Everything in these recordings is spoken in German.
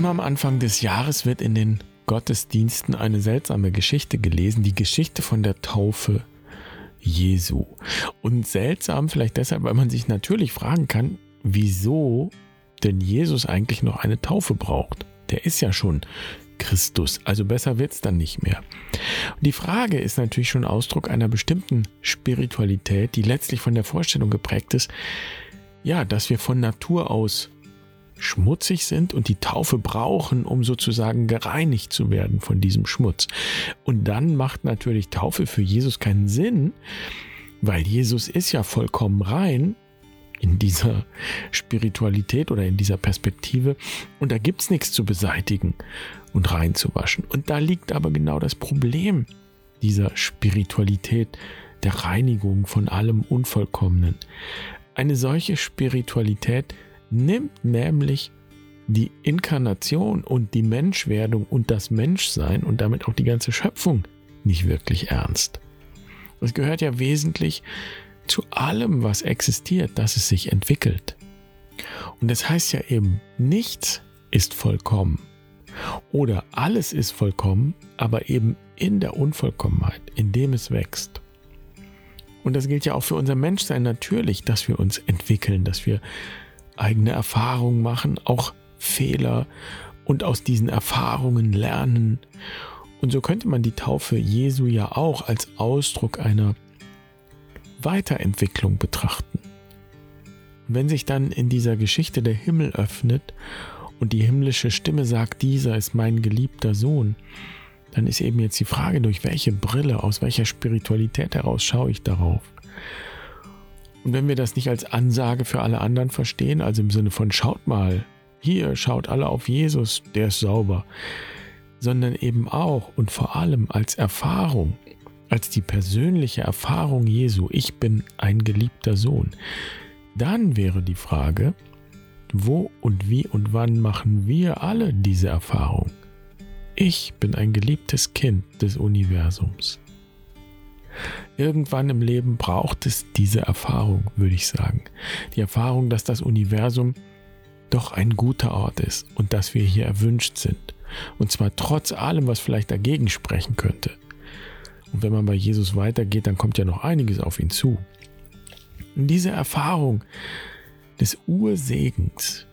Immer am Anfang des Jahres wird in den Gottesdiensten eine seltsame Geschichte gelesen, die Geschichte von der Taufe Jesu. Und seltsam vielleicht deshalb, weil man sich natürlich fragen kann, wieso denn Jesus eigentlich noch eine Taufe braucht. Der ist ja schon Christus, also besser wird es dann nicht mehr. Und die Frage ist natürlich schon Ausdruck einer bestimmten Spiritualität, die letztlich von der Vorstellung geprägt ist, ja, dass wir von Natur aus schmutzig sind und die Taufe brauchen, um sozusagen gereinigt zu werden von diesem Schmutz. Und dann macht natürlich Taufe für Jesus keinen Sinn, weil Jesus ist ja vollkommen rein in dieser Spiritualität oder in dieser Perspektive und da gibt es nichts zu beseitigen und reinzuwaschen. Und da liegt aber genau das Problem dieser Spiritualität, der Reinigung von allem Unvollkommenen. Eine solche Spiritualität nimmt nämlich die Inkarnation und die Menschwerdung und das Menschsein und damit auch die ganze Schöpfung nicht wirklich ernst. Es gehört ja wesentlich zu allem, was existiert, dass es sich entwickelt. Und das heißt ja eben, nichts ist vollkommen. Oder alles ist vollkommen, aber eben in der Unvollkommenheit, in dem es wächst. Und das gilt ja auch für unser Menschsein natürlich, dass wir uns entwickeln, dass wir eigene Erfahrungen machen, auch Fehler und aus diesen Erfahrungen lernen. Und so könnte man die Taufe Jesu ja auch als Ausdruck einer Weiterentwicklung betrachten. Wenn sich dann in dieser Geschichte der Himmel öffnet und die himmlische Stimme sagt, dieser ist mein geliebter Sohn, dann ist eben jetzt die Frage, durch welche Brille, aus welcher Spiritualität heraus schaue ich darauf. Und wenn wir das nicht als Ansage für alle anderen verstehen, also im Sinne von schaut mal, hier schaut alle auf Jesus, der ist sauber, sondern eben auch und vor allem als Erfahrung, als die persönliche Erfahrung Jesu, ich bin ein geliebter Sohn, dann wäre die Frage, wo und wie und wann machen wir alle diese Erfahrung? Ich bin ein geliebtes Kind des Universums. Irgendwann im Leben braucht es diese Erfahrung, würde ich sagen. Die Erfahrung, dass das Universum doch ein guter Ort ist und dass wir hier erwünscht sind. Und zwar trotz allem, was vielleicht dagegen sprechen könnte. Und wenn man bei Jesus weitergeht, dann kommt ja noch einiges auf ihn zu. Und diese Erfahrung des Ursegens,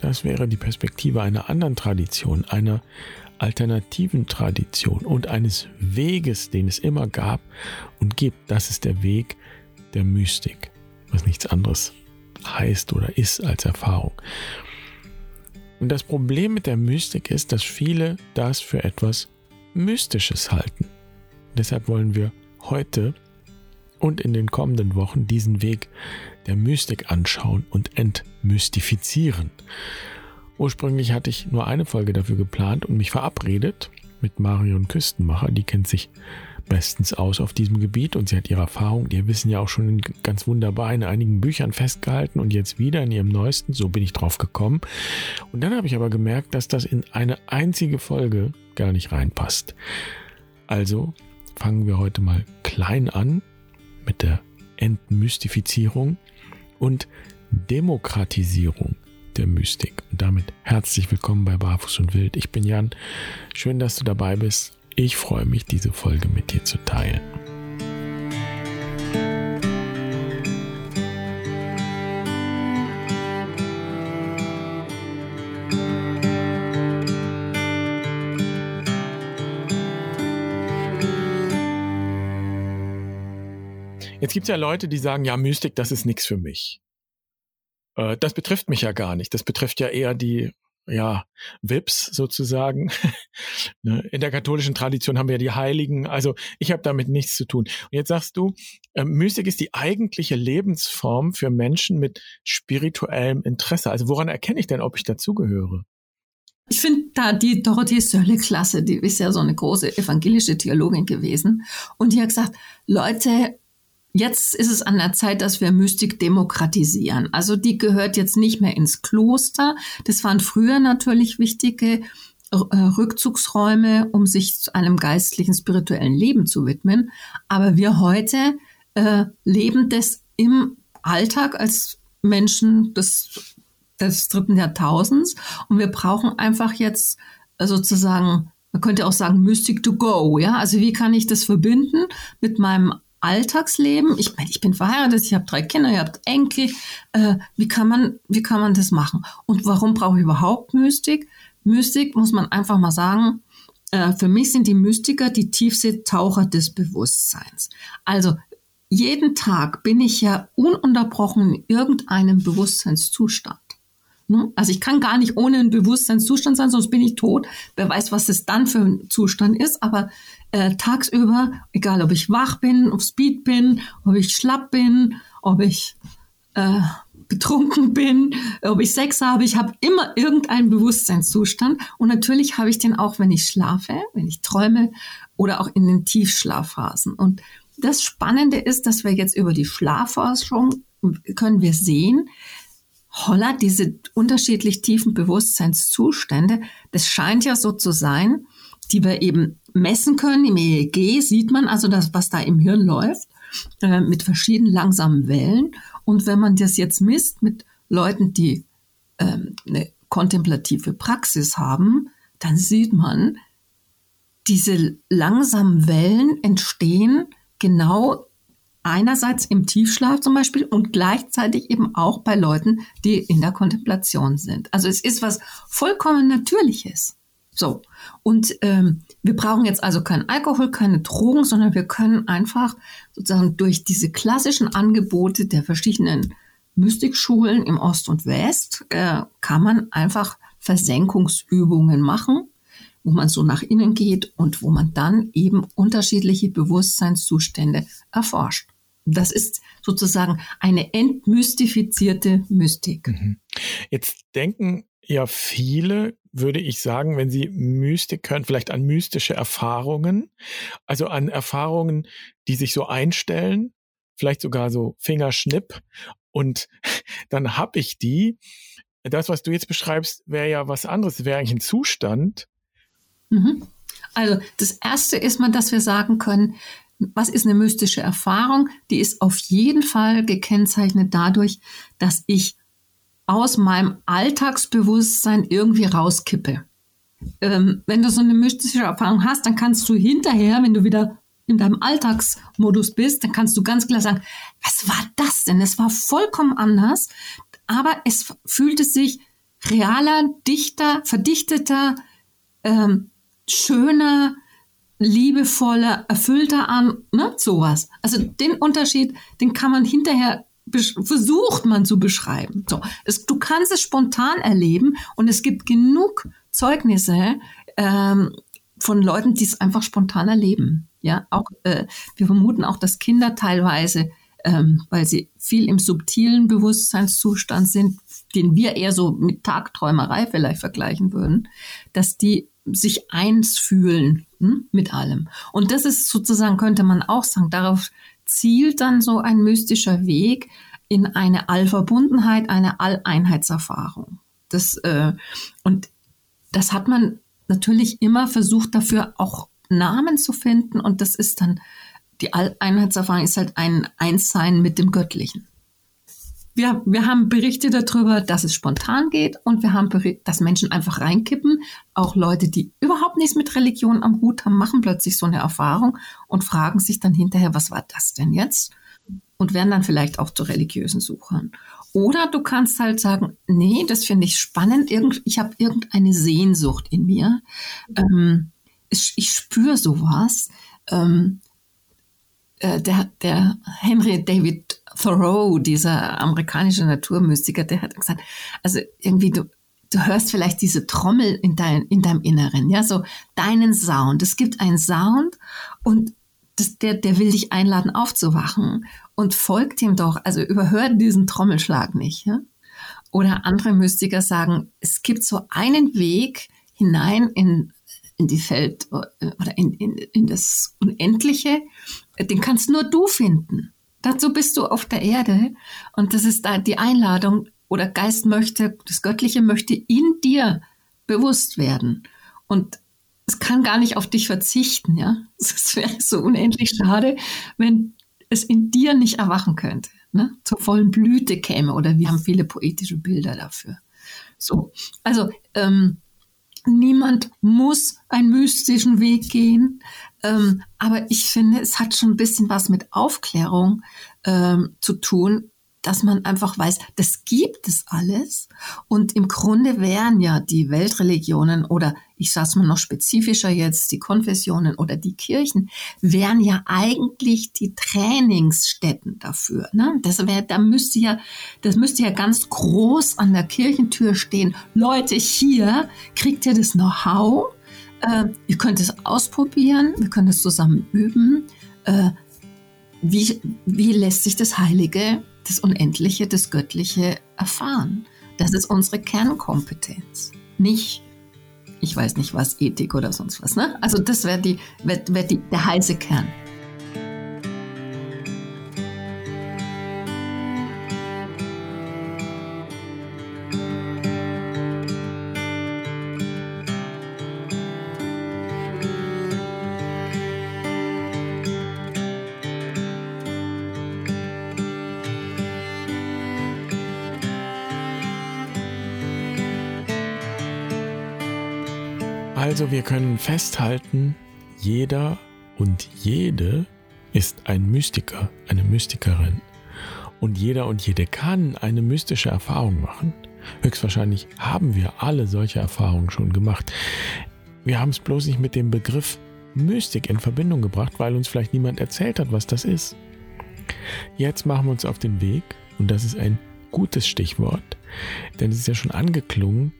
das wäre die Perspektive einer anderen Tradition, einer alternativen Tradition und eines Weges, den es immer gab und gibt. Das ist der Weg der Mystik, was nichts anderes heißt oder ist als Erfahrung. Und das Problem mit der Mystik ist, dass viele das für etwas Mystisches halten. Deshalb wollen wir heute und in den kommenden Wochen diesen Weg der Mystik anschauen und entmystifizieren. Ursprünglich hatte ich nur eine Folge dafür geplant und mich verabredet mit Marion Küstenmacher. Die kennt sich bestens aus auf diesem Gebiet und sie hat ihre Erfahrung, ihr Wissen ja auch schon ganz wunderbar in einigen Büchern festgehalten und jetzt wieder in ihrem neuesten. So bin ich drauf gekommen. Und dann habe ich aber gemerkt, dass das in eine einzige Folge gar nicht reinpasst. Also fangen wir heute mal klein an mit der Entmystifizierung und Demokratisierung der Mystik. Und damit herzlich willkommen bei Barfuß und Wild. Ich bin Jan. Schön, dass du dabei bist. Ich freue mich, diese Folge mit dir zu teilen. Jetzt gibt es ja Leute, die sagen, ja, Mystik, das ist nichts für mich. Äh, das betrifft mich ja gar nicht. Das betrifft ja eher die ja, Vips sozusagen. Ne, in der katholischen Tradition haben wir ja die Heiligen. Also ich habe damit nichts zu tun. Und jetzt sagst du, äh, Mystik ist die eigentliche Lebensform für Menschen mit spirituellem Interesse. Also woran erkenne ich denn, ob ich dazugehöre? Ich finde da die Dorothee Sölle klasse, die ist ja so eine große evangelische Theologin gewesen. Und die hat gesagt, Leute, Jetzt ist es an der Zeit, dass wir Mystik demokratisieren. Also die gehört jetzt nicht mehr ins Kloster. Das waren früher natürlich wichtige äh, Rückzugsräume, um sich zu einem geistlichen, spirituellen Leben zu widmen. Aber wir heute äh, leben das im Alltag als Menschen das des dritten Jahrtausends und wir brauchen einfach jetzt sozusagen, man könnte auch sagen, Mystic to go, ja, also wie kann ich das verbinden mit meinem Alltagsleben? Ich meine, ich bin verheiratet, ich habe drei Kinder, ihr habt Enkel, äh, wie kann man, wie kann man das machen? Und warum brauche ich überhaupt Mystik? Mystik muss man einfach mal sagen, äh, für mich sind die Mystiker die Tiefseetaucher des Bewusstseins. Also jeden Tag bin ich ja ununterbrochen in irgendeinem Bewusstseinszustand. Also ich kann gar nicht ohne einen Bewusstseinszustand sein, sonst bin ich tot. Wer weiß, was das dann für ein Zustand ist. Aber äh, tagsüber, egal ob ich wach bin, auf Speed bin, ob ich schlapp bin, ob ich äh, betrunken bin, ob ich Sex habe, ich habe immer irgendeinen Bewusstseinszustand. Und natürlich habe ich den auch, wenn ich schlafe, wenn ich träume oder auch in den Tiefschlafphasen. Und das Spannende ist, dass wir jetzt über die Schlafforschung können wir sehen, holla, diese unterschiedlich tiefen Bewusstseinszustände, das scheint ja so zu sein, die wir eben messen können. Im EEG sieht man also das, was da im Hirn läuft, äh, mit verschiedenen langsamen Wellen. Und wenn man das jetzt misst mit Leuten, die ähm, eine kontemplative Praxis haben, dann sieht man, diese langsamen Wellen entstehen genau einerseits im Tiefschlaf zum Beispiel und gleichzeitig eben auch bei Leuten, die in der Kontemplation sind. Also es ist was vollkommen Natürliches. So. Und ähm, wir brauchen jetzt also keinen Alkohol, keine Drogen, sondern wir können einfach sozusagen durch diese klassischen Angebote der verschiedenen Mystikschulen im Ost und West, äh, kann man einfach Versenkungsübungen machen wo man so nach innen geht und wo man dann eben unterschiedliche Bewusstseinszustände erforscht. Das ist sozusagen eine entmystifizierte Mystik. Mhm. Jetzt denken ja viele, würde ich sagen, wenn sie Mystik hören, vielleicht an mystische Erfahrungen, also an Erfahrungen, die sich so einstellen, vielleicht sogar so Fingerschnipp und dann habe ich die. Das, was du jetzt beschreibst, wäre ja was anderes, wäre eigentlich ein Zustand, Mhm. Also das Erste ist mal, dass wir sagen können, was ist eine mystische Erfahrung? Die ist auf jeden Fall gekennzeichnet dadurch, dass ich aus meinem Alltagsbewusstsein irgendwie rauskippe. Ähm, wenn du so eine mystische Erfahrung hast, dann kannst du hinterher, wenn du wieder in deinem Alltagsmodus bist, dann kannst du ganz klar sagen, was war das denn? Es war vollkommen anders, aber es fühlte sich realer, dichter, verdichteter, ähm, schöner, liebevoller, erfüllter an, ne, sowas. Also den Unterschied, den kann man hinterher versucht man zu beschreiben. So, es, du kannst es spontan erleben und es gibt genug Zeugnisse ähm, von Leuten, die es einfach spontan erleben. Ja, auch äh, wir vermuten auch, dass Kinder teilweise, ähm, weil sie viel im subtilen Bewusstseinszustand sind, den wir eher so mit Tagträumerei vielleicht vergleichen würden, dass die sich eins fühlen hm, mit allem. Und das ist sozusagen, könnte man auch sagen, darauf zielt dann so ein mystischer Weg in eine Allverbundenheit, eine Alleinheitserfahrung. Das, äh, und das hat man natürlich immer versucht, dafür auch Namen zu finden. Und das ist dann, die Alleinheitserfahrung ist halt ein Einssein mit dem Göttlichen wir, wir haben Berichte darüber, dass es spontan geht und wir haben dass Menschen einfach reinkippen. Auch Leute, die überhaupt nichts mit Religion am Hut haben, machen plötzlich so eine Erfahrung und fragen sich dann hinterher, was war das denn jetzt? Und werden dann vielleicht auch zu religiösen Suchern. Oder du kannst halt sagen, nee, das finde ich spannend, Irgend, ich habe irgendeine Sehnsucht in mir. Ähm, ich, ich spüre sowas. Ähm, äh, der, der Henry David Thoreau, dieser amerikanische Naturmystiker, der hat gesagt, also irgendwie du, du hörst vielleicht diese Trommel in, dein, in deinem Inneren, ja, so deinen Sound. Es gibt einen Sound und das, der, der will dich einladen, aufzuwachen und folgt ihm doch, also überhört diesen Trommelschlag nicht, ja. Oder andere Mystiker sagen, es gibt so einen Weg hinein in, in die Feld oder in, in, in das Unendliche, den kannst nur du finden. Dazu bist du auf der Erde und das ist die Einladung oder Geist möchte, das Göttliche möchte in dir bewusst werden und es kann gar nicht auf dich verzichten, ja. Es wäre so unendlich schade, wenn es in dir nicht erwachen könnte. ne, zur vollen Blüte käme. Oder wir haben viele poetische Bilder dafür. So, also ähm, niemand muss einen mystischen Weg gehen, ähm, aber ich finde, es hat schon ein bisschen was mit Aufklärung ähm, zu tun, dass man einfach weiß, das gibt es alles. Und im Grunde wären ja die Weltreligionen oder ich sage es mal noch spezifischer jetzt, die Konfessionen oder die Kirchen, wären ja eigentlich die Trainingsstätten dafür. Ne? Das wäre, da müsste ja, das müsste ja ganz groß an der Kirchentür stehen. Leute, hier kriegt ihr das Know-how. Äh, ihr könnt es ausprobieren, wir können es zusammen üben. Äh, wie, wie lässt sich das Heilige das Unendliche, das Göttliche erfahren. Das ist unsere Kernkompetenz. Nicht, ich weiß nicht was, Ethik oder sonst was. Ne? Also das wäre wär, wär der heiße Kern. Also wir können festhalten, jeder und jede ist ein Mystiker, eine Mystikerin. Und jeder und jede kann eine mystische Erfahrung machen. Höchstwahrscheinlich haben wir alle solche Erfahrungen schon gemacht. Wir haben es bloß nicht mit dem Begriff Mystik in Verbindung gebracht, weil uns vielleicht niemand erzählt hat, was das ist. Jetzt machen wir uns auf den Weg, und das ist ein gutes Stichwort, denn es ist ja schon angeklungen,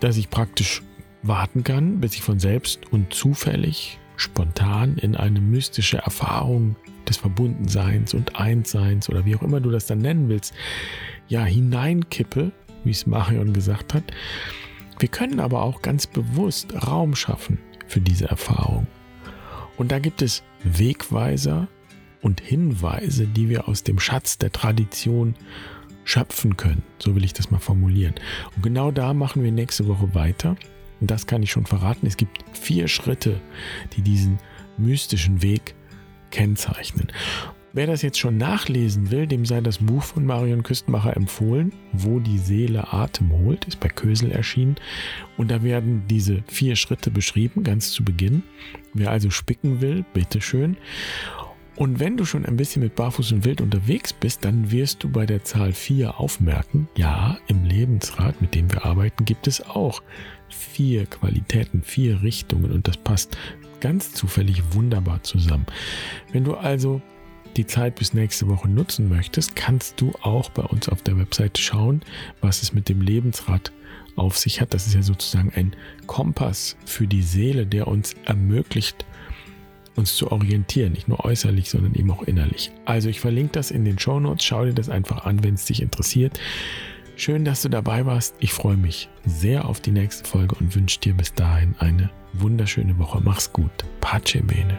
dass ich praktisch warten kann, bis ich von selbst und zufällig, spontan in eine mystische Erfahrung des Verbundenseins und Einsseins oder wie auch immer du das dann nennen willst, ja, hineinkippe, wie es Marion gesagt hat. Wir können aber auch ganz bewusst Raum schaffen für diese Erfahrung. Und da gibt es Wegweiser und Hinweise, die wir aus dem Schatz der Tradition schöpfen können. So will ich das mal formulieren. Und genau da machen wir nächste Woche weiter. Und das kann ich schon verraten. Es gibt vier Schritte, die diesen mystischen Weg kennzeichnen. Wer das jetzt schon nachlesen will, dem sei das Buch von Marion Küstenmacher empfohlen, Wo die Seele Atem holt, ist bei Kösel erschienen. Und da werden diese vier Schritte beschrieben, ganz zu Beginn. Wer also spicken will, bitteschön. Und wenn du schon ein bisschen mit Barfuß und Wild unterwegs bist, dann wirst du bei der Zahl 4 aufmerken, ja, im Lebensrat, mit dem wir arbeiten, gibt es auch vier Qualitäten, vier Richtungen und das passt ganz zufällig wunderbar zusammen. Wenn du also die Zeit bis nächste Woche nutzen möchtest, kannst du auch bei uns auf der Webseite schauen, was es mit dem Lebensrad auf sich hat. Das ist ja sozusagen ein Kompass für die Seele, der uns ermöglicht, uns zu orientieren, nicht nur äußerlich, sondern eben auch innerlich. Also ich verlinke das in den Show Notes, schau dir das einfach an, wenn es dich interessiert. Schön, dass du dabei warst. Ich freue mich sehr auf die nächste Folge und wünsche dir bis dahin eine wunderschöne Woche. Mach's gut. Pace bene.